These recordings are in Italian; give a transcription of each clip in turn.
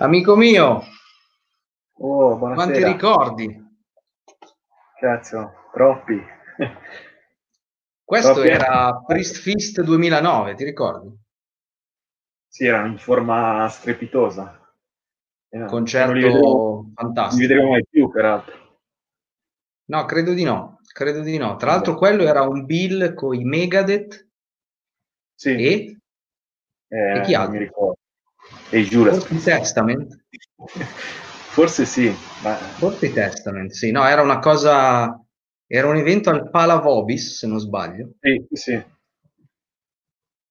Amico mio, Oh, buonasera. quanti ricordi? Cazzo, troppi. Questo Troppi. era Priest Fist 2009, ti ricordi? Sì, erano in forma strepitosa. Eh, Concerto non li vedremo, non li fantastico. vedremo mai più, peraltro. No, credo di no, credo di no. Tra l'altro quello era un bill con i Megadeth Sì, e eh, e chi altro? E Judas. forse Testament. Forse sì, ma Forse Testament, sì. No, era una cosa... Era un evento al Palavobis, se non sbaglio, sì, sì.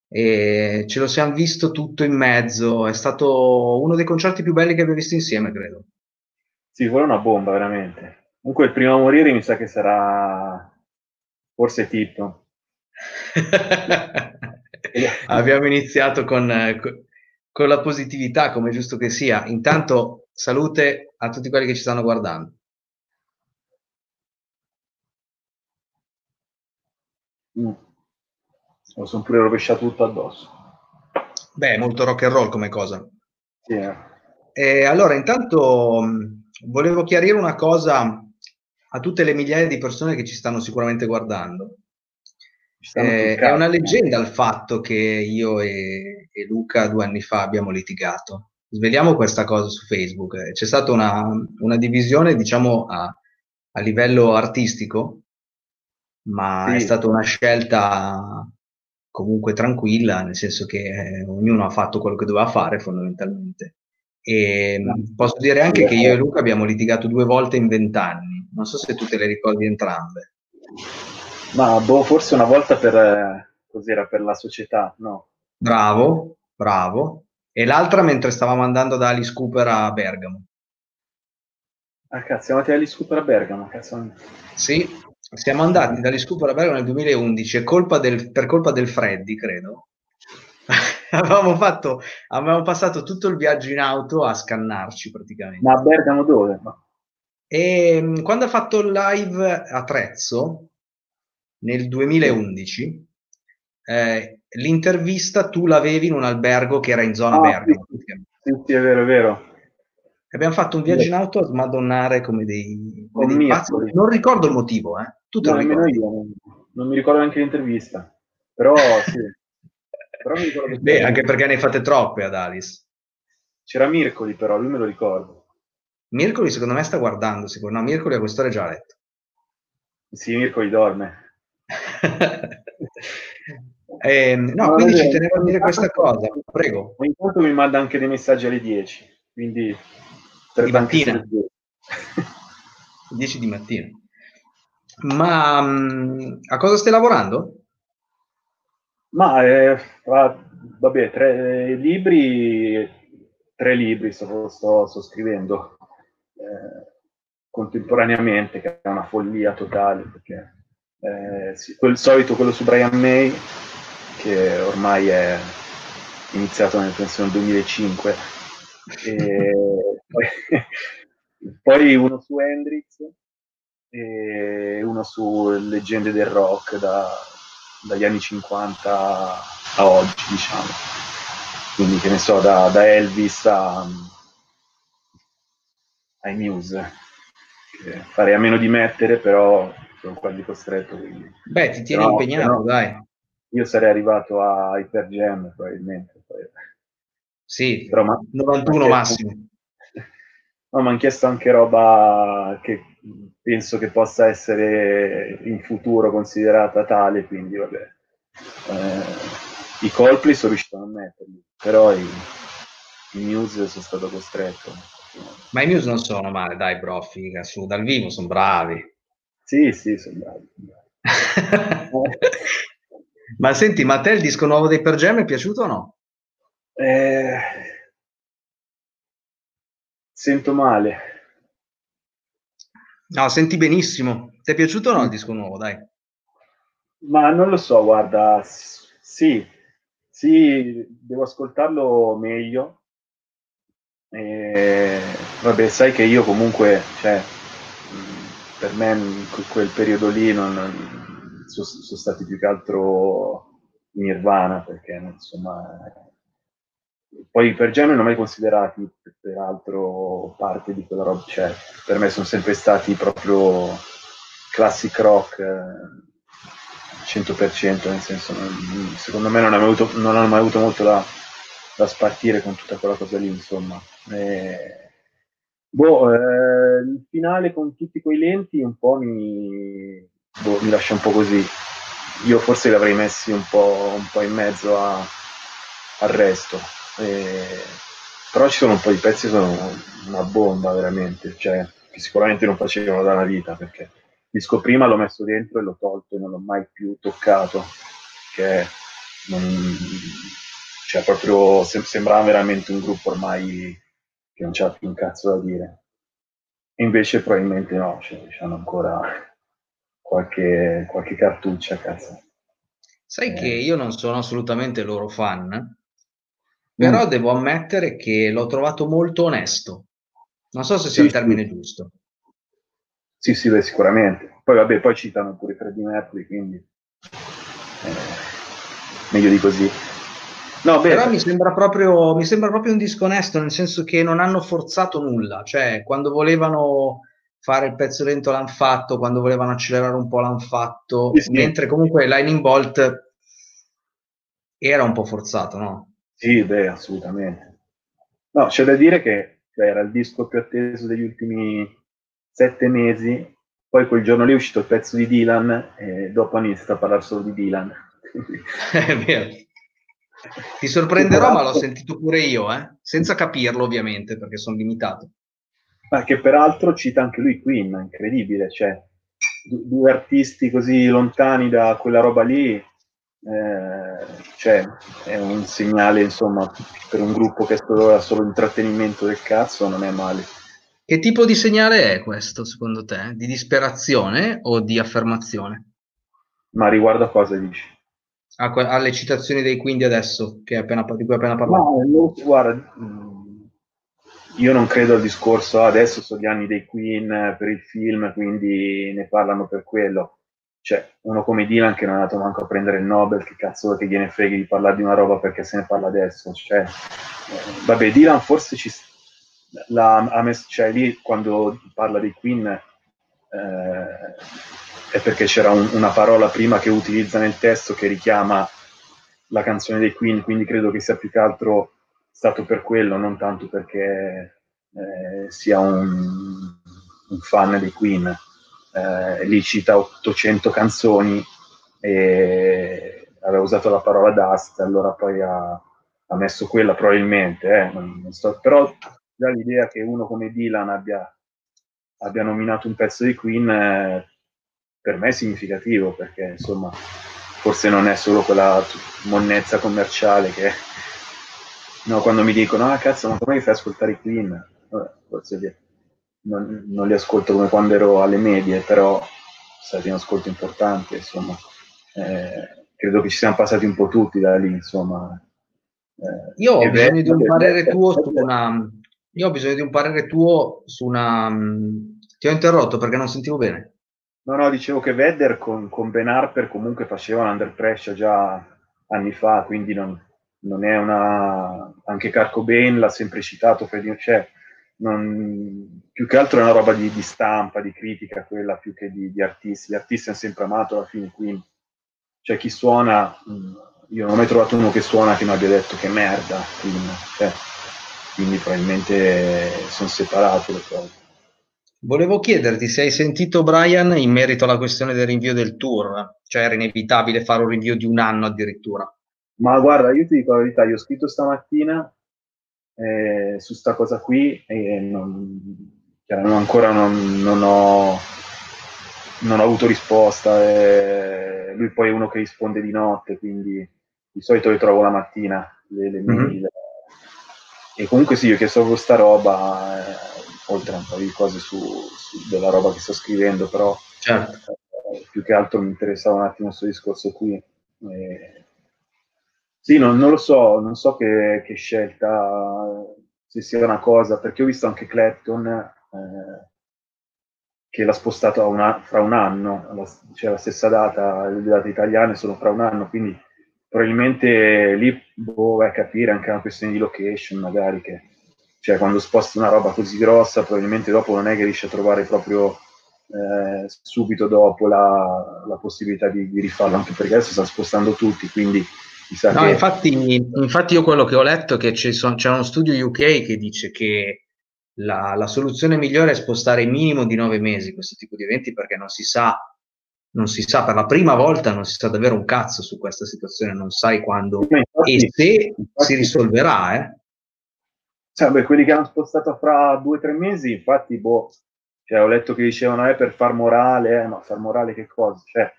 e ce lo siamo visto tutto in mezzo. È stato uno dei concerti più belli che abbia visto insieme, credo. Sì, quella è una bomba, veramente. Comunque il primo a morire mi sa che sarà forse Tito. Abbiamo iniziato con, eh, con la positività, come giusto che sia. Intanto, salute a tutti quelli che ci stanno guardando. Mm. Lo sono pure rovesciato tutto addosso. Beh, molto rock and roll come cosa. Eh. E allora, intanto mh, volevo chiarire una cosa a tutte le migliaia di persone che ci stanno sicuramente guardando. Stanno Eh, è una leggenda il fatto che io e, e Luca due anni fa abbiamo litigato. Sveliamo questa cosa su Facebook. Eh, C'è stata una, una divisione, diciamo, a, a livello artistico, ma Sì. è stata una scelta comunque tranquilla, nel senso che eh, ognuno ha fatto quello che doveva fare fondamentalmente. E mh, posso dire anche che io e Luca abbiamo litigato due volte in vent'anni. Non so se tu te le ricordi entrambe. Ma boh, forse una volta per, eh, cos'era, per la società, no? Bravo, bravo. E l'altra mentre stavamo andando da Alice Cooper a Bergamo. Ah, cazzo, siamo andati agli Scooper a Bergamo, cazzo. Sì, siamo andati da Alice Cooper a Bergamo nel 2011 e colpa del- per colpa del Freddy, credo. avevamo fatto, avevamo passato tutto il viaggio in auto a scannarci praticamente. Ma a Bergamo dove? E mh, quando ha fatto il live a Trezzo nel 2011, eh, l'intervista tu l'avevi in un albergo che era in zona Ah, Bergamo. sì, Sì, sì, è vero, è vero. Abbiamo fatto un viaggio in auto a smadonnare come dei, come dei pazzi. Non ricordo il motivo, eh. Tu te No, lo nemmeno ricordi? io, non, non mi ricordo neanche l'intervista. Però sì. Però mi ricordo Beh, anche perché ne hai fatte troppe ad Alice. C'era Mircoli, però, lui me lo ricordo. Mircoli secondo me sta guardando, secondo no, Mircoli a quest'ora è già a letto. Sì, Mircoli dorme. Ehm, no, quindi ci tenevo a dire questa cosa, prego. Ogni tanto mi manda anche dei messaggi alle 10, quindi... Di mattina? soldi. 10 di mattina. Ma mh, a cosa stai lavorando? Ma eh, va- vabbè, tre libri, tre libri sto, sto- sto scrivendo eh, contemporaneamente, che è una follia totale, perché eh, sì, quel solito, quello su Brian May, che ormai è iniziato nel, penso nel 2005, e poi, poi uno su Hendrix e uno su leggende del rock da- dagli anni 50 a oggi, diciamo. Quindi che ne so, da, da Elvis a, ai Muse. Che farei a meno di mettere, però sono quasi costretto. Quindi. Beh, ti tieni No, impegnato, no. dai. Io sarei arrivato a Hyper Jam probabilmente. Sì, Però ma- 91 ma- massimo. No, mi hanno chiesto anche roba che penso che possa essere in futuro considerata tale, quindi vabbè. Eh, I Coldplay sono riuscito a non metterli, però i, i Muse sono stato costretto. Ma i Muse non sono male, dai, bro, figa, su, dal vivo sono bravi. Sì, sì, sono bravi. ma senti, ma a te il disco nuovo dei Per Jam è piaciuto o no? Eh, Sento male. No, senti benissimo. Ti è piaciuto o no il disco nuovo, dai? Ma non lo so, guarda, sì, sì, devo ascoltarlo meglio. E, vabbè, sai che io comunque, cioè, per me in quel periodo lì non, non sono, sono stati più che altro Nirvana, perché insomma poi per Gem non ho mai considerati peraltro parte di quella roba, cioè per me sono sempre stati proprio classic rock eh, 100%, nel senso non, secondo me non avuto, non hanno mai avuto molto da, da, spartire con tutta quella cosa lì, insomma. E, boh, eh, il finale con tutti quei lenti un po' mi, boh, mi lascia un po' così. Io forse li avrei messi un po', un po in mezzo a, al resto e... Però ci sono un po' di pezzi che sono una bomba veramente, cioè che sicuramente non facevano da una vita perché il disco prima l'ho messo dentro e l'ho tolto e non l'ho mai più toccato, che non... cioè proprio sem- sembrava veramente un gruppo ormai che non c'ha più un cazzo da dire. Invece probabilmente no, cioè, hanno ancora qualche, qualche cartuccia, cazzo. Sai eh. che io non sono assolutamente loro fan, però mm. devo ammettere che l'ho trovato molto onesto. Non so se sia sì, il termine sì. giusto. Sì, sì, beh, sicuramente. Poi vabbè, poi citano pure Freddie Mercury, quindi eh, meglio di così. No, beh, Però mi sembra, proprio, mi sembra proprio un disco onesto, nel senso che non hanno forzato nulla. Cioè, quando volevano fare il pezzo lento l'hanno fatto, quando volevano accelerare un po' l'hanno fatto, sì, mentre comunque Lightning Bolt era un po' forzato, no? Sì, beh, assolutamente. No, c'è da dire che cioè, era il disco più atteso degli ultimi sette mesi, poi quel giorno lì è uscito il pezzo di Dylan e dopo hanno iniziato a parlare solo di Dylan. è vero. Ti sorprenderò, ma l'ho sentito pure io, eh? senza capirlo ovviamente, perché sono limitato. Ma che peraltro cita anche lui Queen, incredibile, cioè due artisti così lontani da quella roba lì eh, cioè, è un segnale, insomma, per un gruppo che esplora solo intrattenimento del cazzo, non è male. Che tipo di segnale è questo, secondo te? Di disperazione o di affermazione? Ma riguardo a cosa dici? Alle citazioni dei quindi adesso, che appena, di cui hai appena parlato. No, guarda, io non credo al discorso, adesso sono gli anni dei Queen per il film, quindi ne parlano per quello cioè, uno come Dylan che non è andato manco a prendere il Nobel, che cazzo che gliene freghi di parlare di una roba perché se ne parla adesso. Cioè, eh, vabbè, Dylan forse ci l'ha, ha messo, cioè lì quando parla dei Queen eh, è perché c'era un, una parola prima che utilizza nel testo che richiama la canzone dei Queen, quindi credo che sia più che altro stato per quello, non tanto perché eh, sia un, un fan dei Queen. Eh, lì cita 800 canzoni e aveva usato la parola dust, allora poi ha, ha messo quella probabilmente, eh, non, non sto, però già l'idea che uno come Dylan abbia, abbia nominato un pezzo di Queen eh, per me è significativo perché insomma forse non è solo quella monnezza commerciale che no, quando mi dicono ah cazzo ma come fai ascoltare i Queen? Vabbè, forse non, non, li ascolto come quando ero alle medie, però è stato un ascolto importante, insomma. Eh, credo che ci siamo passati un po' tutti da lì, insomma. Eh, io ho bisogno di un parere tuo su una... Io ho bisogno di un parere tuo su una... Ti ho interrotto perché non sentivo bene. No, no, dicevo che Vedder con, con Ben Harper comunque faceva un under pressure già anni fa, quindi non, non è una... Anche Carco Ben l'ha sempre citato, cioè, non, più che altro è una roba di, di, stampa, di critica, quella più che di, di, artisti. Gli artisti hanno sempre amato alla fine, quindi cioè chi suona, mm, io non ho mai trovato uno che suona che mi abbia detto che merda, quindi, cioè, quindi probabilmente sono separate le cose. Volevo chiederti se hai sentito Brian in merito alla questione del rinvio del tour, cioè era inevitabile fare un rinvio di un anno addirittura. Ma guarda, io ti dico la verità, io ho scritto stamattina eh, su sta cosa qui e non, ancora non, non, ho, non, ho, avuto risposta. E lui poi è uno che risponde di notte, quindi di solito le trovo la mattina le, le mm-hmm. mail. e comunque sì, io ho chiesto questa roba, eh, oltre a un paio di cose su, su, della roba che sto scrivendo, però certo. eh, più che altro mi interessava un attimo questo discorso qui. Eh, sì, non, non, lo so, non so che, che, scelta, se sia una cosa, perché ho visto anche Clapton eh, che l'ha spostato una, fra un anno, la, cioè la stessa data, le date italiane sono fra un anno, quindi probabilmente lì boh, vai a capire anche una questione di location, magari che cioè quando sposti una roba così grossa, probabilmente dopo non è che riesci a trovare proprio eh, subito dopo la, la possibilità di, di, rifarlo, anche perché adesso sta spostando tutti, quindi no, infatti, infatti, io quello che ho letto è che c'è, c'è uno studio UK che dice che la, la, soluzione migliore è spostare minimo di nove mesi questo tipo di eventi perché non si sa non si sa per la prima volta, non si sa davvero un cazzo su questa situazione, non sai quando infatti, e se infatti, si risolverà. Eh. Cioè, beh, quelli che hanno spostato fra due o tre mesi, infatti, boh, cioè, ho letto che dicevano, eh, per far morale, eh, ma far morale che cosa? Cioè,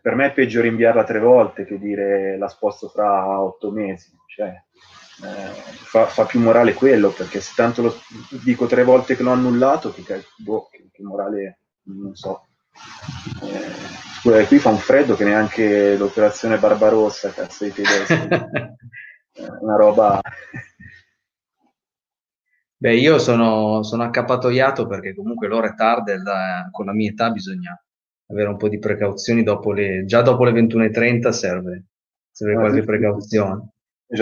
per me è peggio rinviarla tre volte che dire la sposto fra otto mesi. Cioè, eh, fa, fa, più morale quello, perché se tanto lo dico tre volte che l'ho annullato, che, boh, che, che morale, non so. Eh, qui fa un freddo che neanche l'operazione Barbarossa, cazzo di tedeschi. una roba... Beh, io sono, sono accappatoiato perché comunque l'ora è tarda e con la mia età bisogna avere un po' di precauzioni dopo le, già dopo le 21.30 serve, serve ah, qualche precauzione.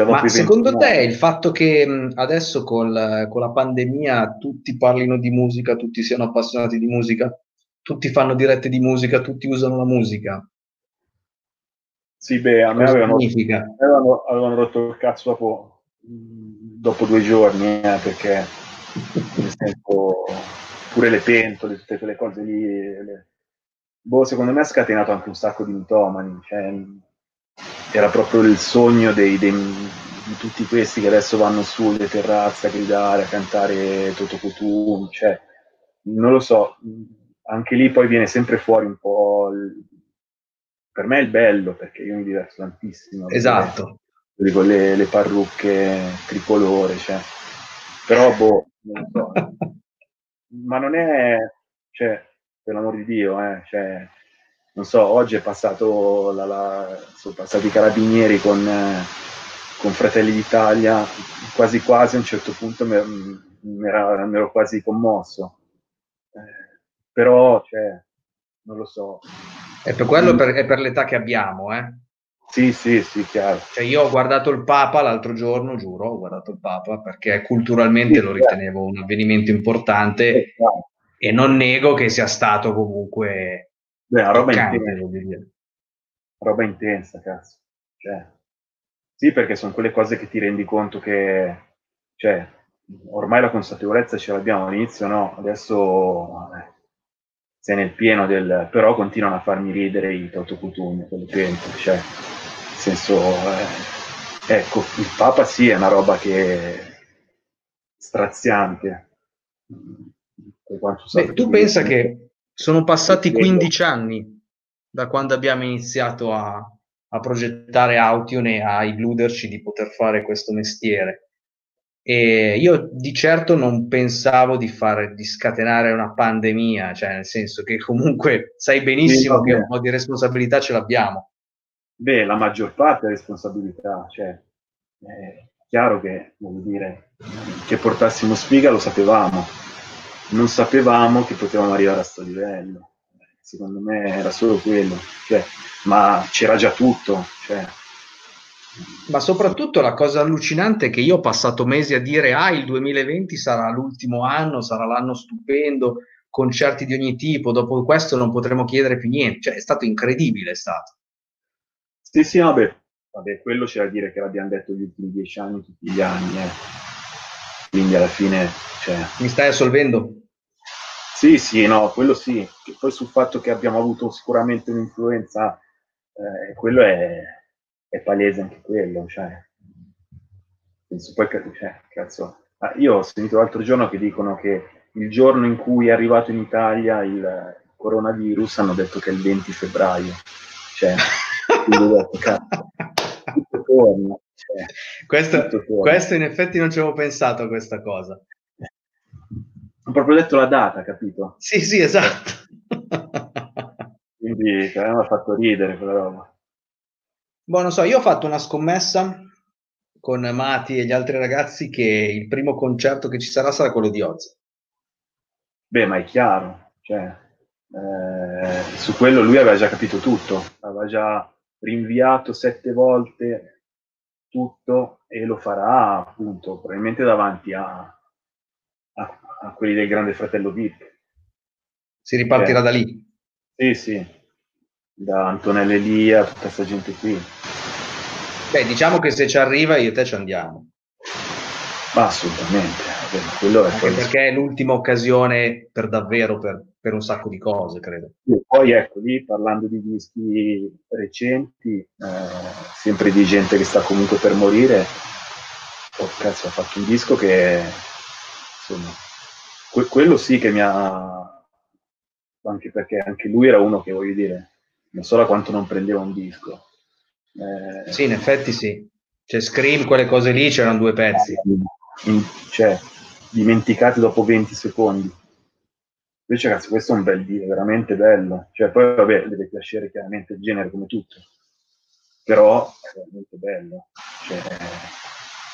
Ma secondo te il fatto che adesso col, con la pandemia tutti parlino di musica, tutti siano appassionati di musica, tutti fanno dirette di musica, tutti usano la musica. Sì, beh, a me avevano, avevano, avevano, rotto il cazzo dopo, dopo due giorni, eh, perché nel senso, pure le pentole, tutte quelle cose lì, le... boh, secondo me ha scatenato anche un sacco di mitomani, cioè, era proprio il sogno dei, dei, di tutti questi che adesso vanno sulle terrazze a gridare, a cantare Toto Kutum, cioè, non lo so, anche lì poi viene sempre fuori un po'. Il... Per me è il bello perché io mi diverto tantissimo. Esatto. Con le, le parrucche tricolore, cioè. Però, boh, non so. Ma non è, cioè, per l'amor di Dio, eh, cioè, non so, oggi è passato la, la, sono passati i carabinieri con, eh, con Fratelli d'Italia, quasi quasi a un certo punto mi ero quasi commosso. Eh, però, cioè, non lo so. È per quello, per, è per l'età che abbiamo, eh? Sì, sì, sì, chiaro. Cioè io ho guardato il Papa l'altro giorno, giuro, ho guardato il Papa perché culturalmente sì, lo ritenevo un avvenimento importante sì, e non nego che sia stato comunque Beh, roba intensa. Roba intensa, cazzo. Cioè, sì, perché sono quelle cose che ti rendi conto che, cioè, ormai la consapevolezza ce l'abbiamo all'inizio, no? Adesso eh, sei nel pieno del... però continuano a farmi ridere i Totokutun, quelle pentole, cioè, nel senso, eh, ecco, il Papa sì è una roba che straziante. Beh, tu pensa che sono passati 15 anni da quando abbiamo iniziato a, a progettare Aution e a illuderci di poter fare questo mestiere. E io di certo non pensavo di fare di scatenare una pandemia, cioè nel senso che comunque sai benissimo che un po' di responsabilità ce l'abbiamo. Beh, la maggior parte è responsabilità, cioè è chiaro che vuol dire che portassimo sfiga lo sapevamo, non sapevamo che potevamo arrivare a questo livello. Secondo me era solo quello, cioè, ma c'era già tutto, cioè, ma soprattutto la cosa allucinante è che io ho passato mesi a dire ah il 2020 sarà l'ultimo anno, sarà l'anno stupendo, concerti di ogni tipo, dopo questo non potremo chiedere più niente, cioè è stato incredibile, è stato. Sì, sì, vabbè, vabbè quello c'è da dire che l'abbiamo detto gli ultimi dieci anni, tutti gli anni, eh. Quindi alla fine... Cioè... Mi stai assolvendo? Sì, sì, no, quello sì, e poi sul fatto che abbiamo avuto sicuramente un'influenza, eh, quello è è palese anche quello, cioè, penso poi, cioè, cazzo, ah, io ho sentito l'altro giorno che dicono che il giorno in cui è arrivato in Italia il coronavirus hanno detto che è il 20 febbraio, cioè, detto, cazzo, Cioè, questo, questo, in effetti non ci avevo pensato a questa cosa. Ho proprio detto la data, capito? Sì, sì, esatto. Quindi cioè, mi ha fatto ridere quella roba. Boh, non so, io ho fatto una scommessa con Mati e gli altri ragazzi che il primo concerto che ci sarà sarà quello di Oz. Beh, ma è chiaro, cioè, eh, su quello lui aveva già capito tutto, aveva già rinviato sette volte tutto e lo farà appunto probabilmente davanti a, a, a quelli del Grande Fratello VIP. Si ripartirà cioè, da lì? Sì, sì, da Antonella Elia, tutta questa gente qui. Beh, diciamo che se ci arriva io e te ci andiamo. Ma assolutamente, quello è Anche perché è l'ultima occasione per davvero per, per un sacco di cose, credo. E poi ecco lì, parlando di dischi recenti, eh, sempre di gente che sta comunque per morire, oh cazzo, ha fatto un disco che, insomma, que- quello sì che mi ha... anche perché anche lui era uno che, voglio dire, non so da quanto non prendeva un disco. Eh, sì, in effetti sì. Cioè, Scream, quelle cose lì, c'erano due pezzi. In, cioè, dimenticati dopo 20 secondi. Invece, ragazzi, questo è un bel video, veramente bello. Cioè, poi, vabbè, deve piacere chiaramente il genere come tutto. Però è veramente bello. Cioè,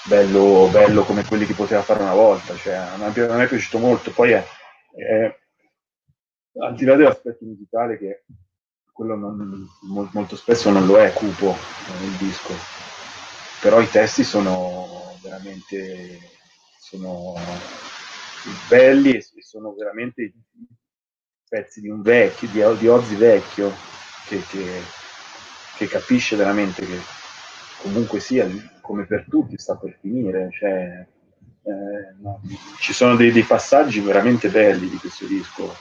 bello, bello come quelli che poteva fare una volta. Cioè, a me, è piaciuto molto. Poi è, è al di là dell'aspetto musicale che quello non, molto spesso non lo è cupo il disco, però i testi sono veramente sono belli e sono veramente pezzi di un vecchio, di, di Ozzy vecchio, che, che, che, capisce veramente che comunque sia, come per tutti, sta per finire. Cioè, eh, no, ci sono dei, dei, passaggi veramente belli di questo disco,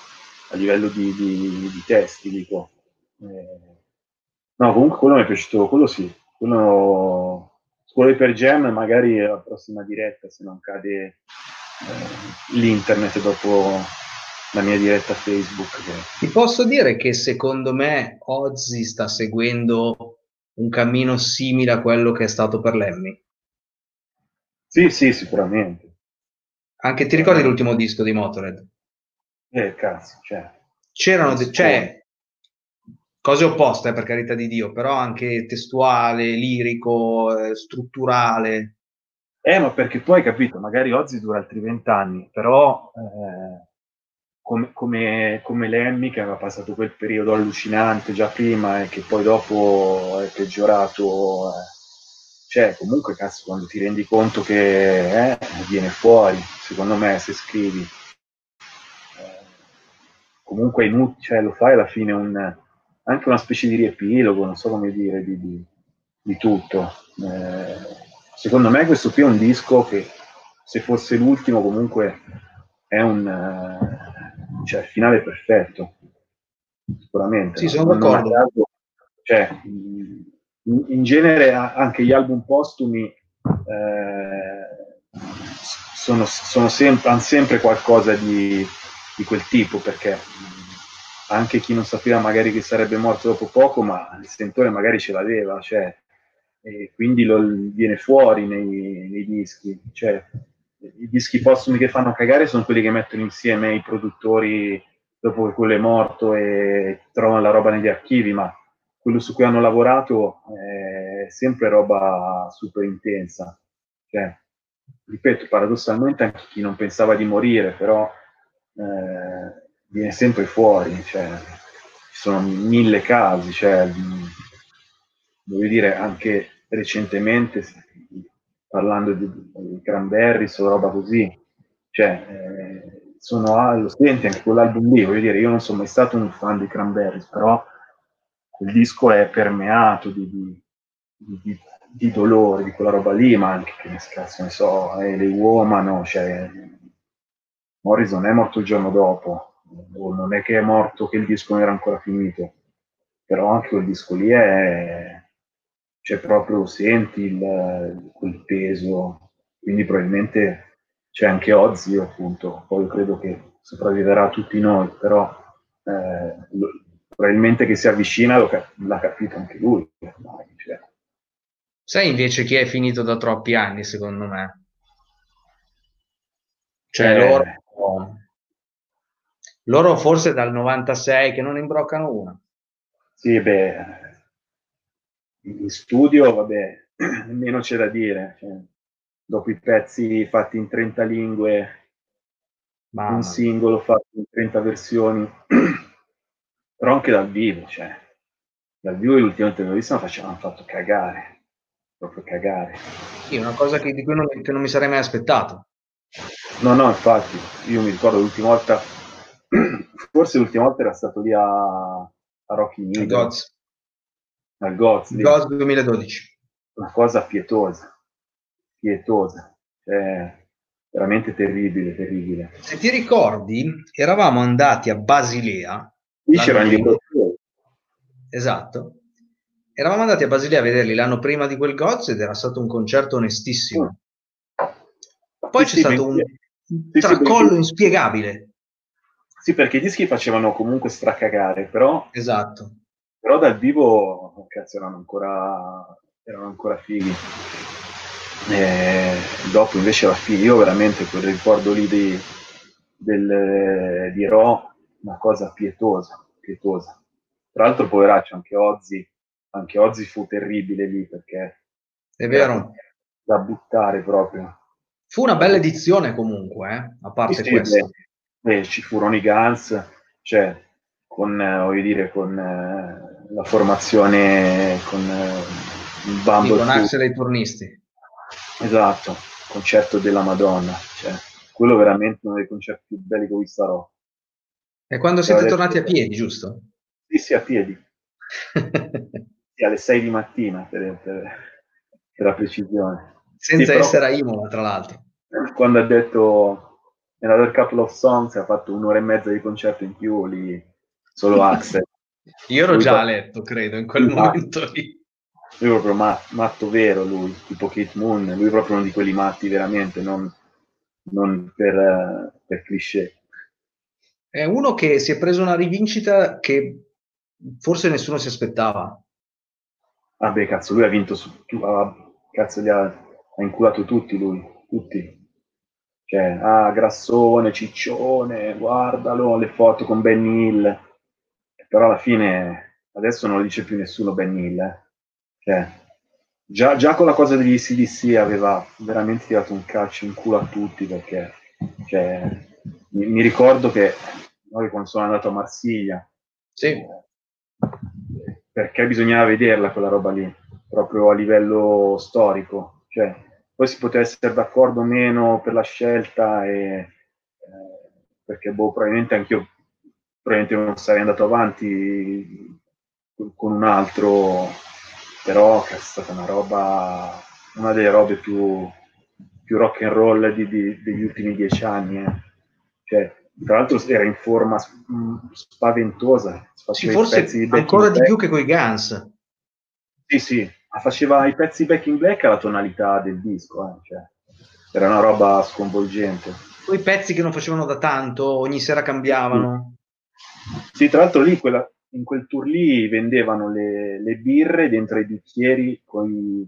a livello di, di, di testi, dico. Eh, no, comunque quello mi è piaciuto, quello sì, quello scuole per Gem magari la prossima diretta se non cade eh, l'internet dopo la mia diretta Facebook. Che... Ti posso dire che secondo me Ozzy sta seguendo un cammino simile a quello che è stato per Lemmy. Sì, sì, sicuramente. Anche ti ricordi l'ultimo disco di Motorhead? Eh, cazzo, cioè. C'erano, de- cioè, cose opposte, eh, per carità di Dio, però anche testuale, lirico, eh, strutturale. Eh, ma perché poi, capito, magari Ozzy dura altri vent'anni, però eh, come, come, come Lemmy che aveva passato quel periodo allucinante già prima e che poi dopo è peggiorato, eh, cioè comunque cazzo quando ti rendi conto che eh, viene fuori, secondo me se scrivi, eh, comunque inut- cioè, lo fai alla fine un anche una specie di riepilogo, non so come dire, di, di, di tutto. Eh, secondo me questo qui è un disco che se fosse l'ultimo comunque è un uh, cioè, finale perfetto, sicuramente. Sì, sono d'accordo. Caso, cioè, in, in, genere anche gli album postumi eh, sono, sono sempre, hanno sempre qualcosa di, di quel tipo perché anche chi non sapeva magari che sarebbe morto dopo poco, ma il sentore magari ce l'aveva, cioè, e quindi lo, viene fuori nei, nei dischi. Cioè, I dischi postumi che fanno cagare sono quelli che mettono insieme i produttori dopo che quello è morto e trovano la roba negli archivi, ma quello su cui hanno lavorato è sempre roba super intensa. Cioè, ripeto, paradossalmente anche chi non pensava di morire, però eh, viene sempre fuori, cioè, ci sono mille casi, cioè, devo dire anche recentemente parlando di, di Cranberries o roba così, cioè, eh, sono, lo senti anche quell'album lì, voglio dire, io non sono mai stato un fan di Cranberries, però quel disco è permeato di, di, di, di dolore, di quella roba lì, ma anche, che cazzo ne so, eh, le Woman, cioè, Morrison è morto il giorno dopo, non è che è morto che il disco non era ancora finito, però anche quel disco lì è, cioè proprio senti il, quel peso, quindi probabilmente c'è anche Ozzy appunto, poi credo che sopravviverà a tutti noi, però eh, lo, probabilmente che si avvicina lo, l'ha capito anche lui. Cioè. Sai invece chi è finito da troppi anni, secondo me? Cioè eh. loro, loro forse dal 96 che non imbroccano una. Sì, beh, in studio, vabbè, nemmeno c'è da dire. Cioè, dopo i pezzi fatti in 30 lingue, Mamma. un singolo fatto in 30 versioni, però anche dal vivo, cioè, dal vivo l'ultima intervista facevano fatto cagare, proprio cagare. Sì, una cosa che, di cui non, che non mi sarei mai aspettato. No, no, infatti, io mi ricordo l'ultima volta, forse l'ultima volta era stato lì a, a Rocky Neal. Al. Gods 2012. Una cosa pietosa, pietosa, cioè, veramente terribile, terribile. Se ti ricordi, eravamo andati a Basilea. Lì c'erano gli Esatto. Eravamo andati a Basilea a vederli l'anno prima di quel Gods ed era stato un concerto onestissimo. Mm. Poi sì, c'è sì, stato un, un sì, tracollo inspiegabile. Sì, perché i dischi facevano comunque stracagare, però... Esatto. Però dal vivo, cazzo, erano ancora, erano ancora fighi. E dopo invece la figli, io veramente quel ricordo lì di, del, di Ro, una cosa pietosa, pietosa. Tra l'altro, poveraccio, anche Ozzy, anche Ozzy fu terribile lì perché... È vero. Da buttare proprio. Fu una bella edizione comunque, eh? a parte sì, questo. Beh, beh, ci furono i Guns, cioè con, eh, voglio dire, con eh, la formazione, con eh, il Bumble. Sì, con Axel e i turnisti. Esatto, concerto della Madonna, cioè, quello veramente uno dei concerti più belli che ho visto a Roma. E quando siete detto... tornati a piedi, giusto? Sì, sì, a piedi. sì, alle 6 di mattina, per, per, per la precisione. Senza sì, essere a Imola, tra l'altro. Quando ha detto Another Couple of Songs, ha fatto un'ora e mezza di concerto in più lì, solo Axel. Io ero lui già a letto, credo, in quel momento lì. Lui è proprio mat- matto vero, lui, tipo Kate Moon, lui è proprio uno di quelli matti veramente, non, non per, uh, per cliché. È uno che si è preso una rivincita che forse nessuno si aspettava. Vabbè, cazzo, lui ha vinto su... Uh, cazzo, gli ha ha inculato tutti lui, tutti. Cioè, ah, grassone, ciccione, guardalo, le foto con Ben Hill. Però alla fine, adesso non lo dice più nessuno Ben Hill. Eh. Cioè, già, già, con la cosa degli CDC aveva veramente tirato un calcio in culo a tutti perché, cioè, mi, mi ricordo che noi quando sono andato a Marsiglia, sì. eh, perché bisognava vederla quella roba lì, proprio a livello storico cioè, poi si poteva essere d'accordo o meno per la scelta, e, eh, perché boh, probabilmente anch'io probabilmente non sarei andato avanti con un altro, però è stata una roba, una delle robe più, più rock and roll di, di, degli ultimi dieci anni. Eh. Cioè, tra l'altro era in forma spaventosa. Sì, forse ancora di più che con i Guns. Sì, sì, faceva i pezzi back in black alla tonalità del disco, eh, cioè, era una roba sconvolgente. Poi pezzi che non facevano da tanto, ogni sera cambiavano. Sì, tra l'altro lì quella, in quel tour lì vendevano le, le birre dentro i bicchieri con, i,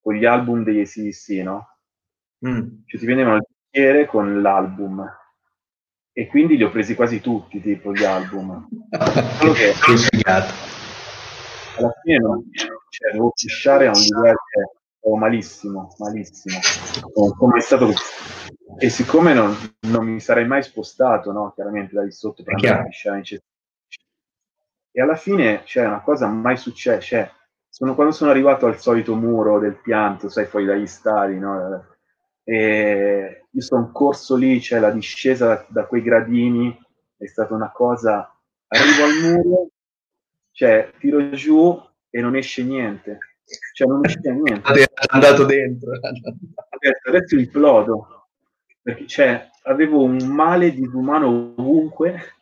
con gli album degli ACDC, no? Mm. Cioè ti vendevano il bicchiere con l'album e quindi li ho presi quasi tutti, tipo gli album. Solo che alla fine non, cioè, devo pisciare a un livello oh, malissimo, malissimo. Come è stato e siccome non, non, mi sarei mai spostato, no, chiaramente da lì sotto per andare a pisciare in città. E alla fine c'è cioè, una cosa mai successa, cioè, sono, quando sono arrivato al solito muro del pianto, sai, fuori dagli stadi, no? E io sono corso lì, c'è cioè, la discesa da, da, quei gradini, è stata una cosa, arrivo al muro, cioè tiro giù e non esce niente. Cioè non esce niente. È andato dentro. Adesso, adesso implodo. Perché cioè, avevo un male disumano ovunque,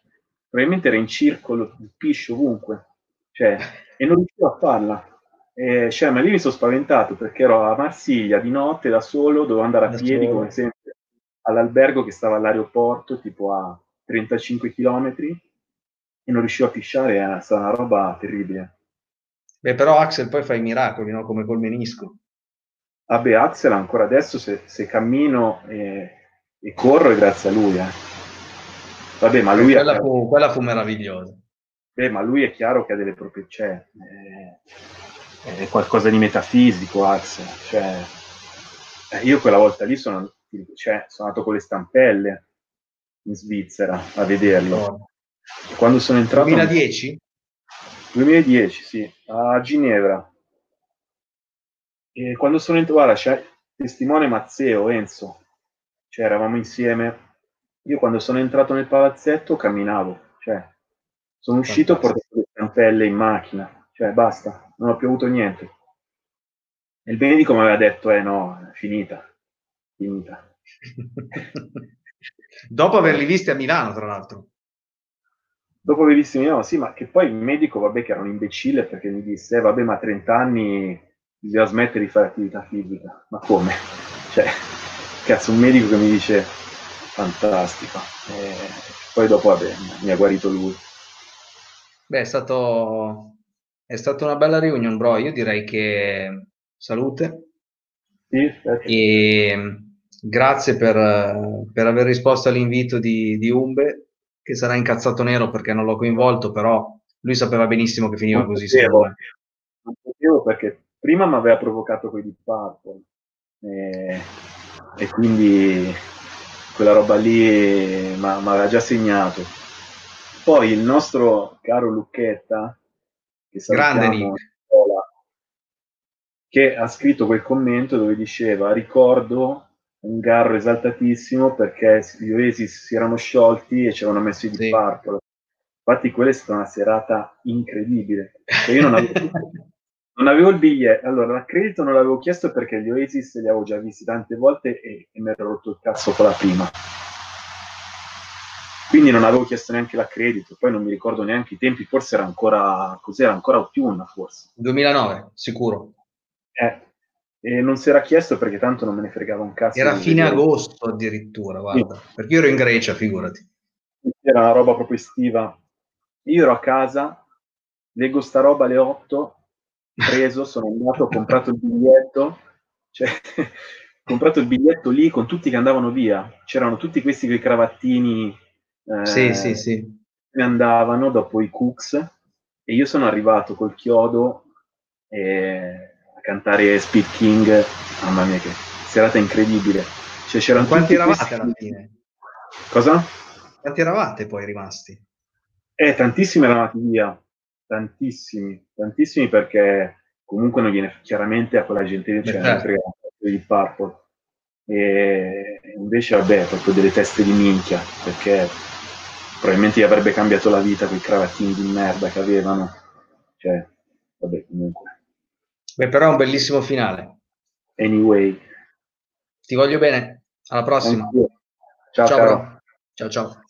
probabilmente era in circolo, il piscio ovunque. Cioè, e non riuscivo a farla. Eh, cioè, ma lì mi sono spaventato perché ero a Marsiglia di notte da solo, dovevo andare a da piedi solo. come sempre all'albergo che stava all'aeroporto, tipo a 35 km, e non riuscivo a pisciare, è stata una roba terribile. Beh, però Axel poi fa i miracoli, no? Come col menisco. Vabbè, Axel ancora adesso se, se cammino e, e, corro grazie a lui. Eh. Vabbè, ma lui... Quella, fu, quella fu meravigliosa. Beh, ma lui è chiaro che ha delle proprie... Cioè, è, è qualcosa di metafisico, Axel. Cioè, eh, io quella volta lì sono, cioè, sono andato con le stampelle in Svizzera a vederlo. Oh. Quando sono entrato... 2010? 2010, sì, a Ginevra. E quando sono entrato, guarda, c'è testimone Mazzeo, Enzo, cioè eravamo insieme. Io quando sono entrato nel palazzetto camminavo, cioè sono uscito e portato le stampelle in macchina, cioè basta, non ho più avuto niente. E il medico mi aveva detto, eh no, è finita, finita. Dopo averli visti a Milano, tra l'altro. Dopo averli visti a Milano, sì, ma che poi il medico, vabbè, che era un imbecille perché mi disse, eh, vabbè, ma a 30 anni bisogna smettere di fare attività fisica. Ma come? Cioè, cazzo, un medico che mi dice fantastico. E poi dopo, vabbè, mi ha guarito lui. Beh, è stato, è stata una bella riunione, bro. Io direi che salute. Sì, e grazie per, per, aver risposto all'invito di, di Umbe, che sarà incazzato nero perché non l'ho coinvolto, però lui sapeva benissimo che finiva non così. Potevo, non potevo perché prima mi aveva provocato quei Deep Purple e, e, quindi quella roba lì mi aveva già segnato. Poi il nostro caro Lucchetta, che Grande Nick. che ha scritto quel commento dove diceva ricordo un garro esaltatissimo perché gli Oasis si erano sciolti e ci avevano messo i Deep sì. Purple. Infatti quella è stata una serata incredibile. Cioè, io non avevo Non avevo il biglietto, allora l'accredito non l'avevo chiesto perché gli Oasis li avevo già visti tante volte e, e mi ero rotto il cazzo con la prima. Quindi non avevo chiesto neanche l'accredito, poi non mi ricordo neanche i tempi, forse era ancora, cos'era, ancora autunno forse. 2009, sicuro. Eh, e non si era chiesto perché tanto non me ne fregava un cazzo. Era fine vedere. agosto addirittura, guarda, sì. perché io ero in Grecia, figurati. Era una roba proprio estiva. Io ero a casa, leggo sta roba alle 8 preso, sono andato, ho comprato il biglietto, cioè, ho comprato il biglietto lì con tutti che andavano via. C'erano tutti questi con i cravattini eh, sì, sì, sì. che andavano dopo i Cooks e io sono arrivato col chiodo eh, a cantare Speed King. Mamma mia, che serata incredibile. Cioè, c'erano Quanti eravate questi... alla fine? Cosa? Quanti eravate poi rimasti? Eh, tantissimi eravate via tantissimi, tantissimi perché comunque non viene chiaramente a quella gente lì, cioè certo. di Purple. E invece, vabbè, proprio delle teste di minchia, perché probabilmente gli avrebbe cambiato la vita quei cravattini di merda che avevano. Cioè, vabbè, comunque. Beh, però è un bellissimo finale. Anyway. Ti voglio bene. Alla prossima. Ciao. Ciao, ciao. ciao.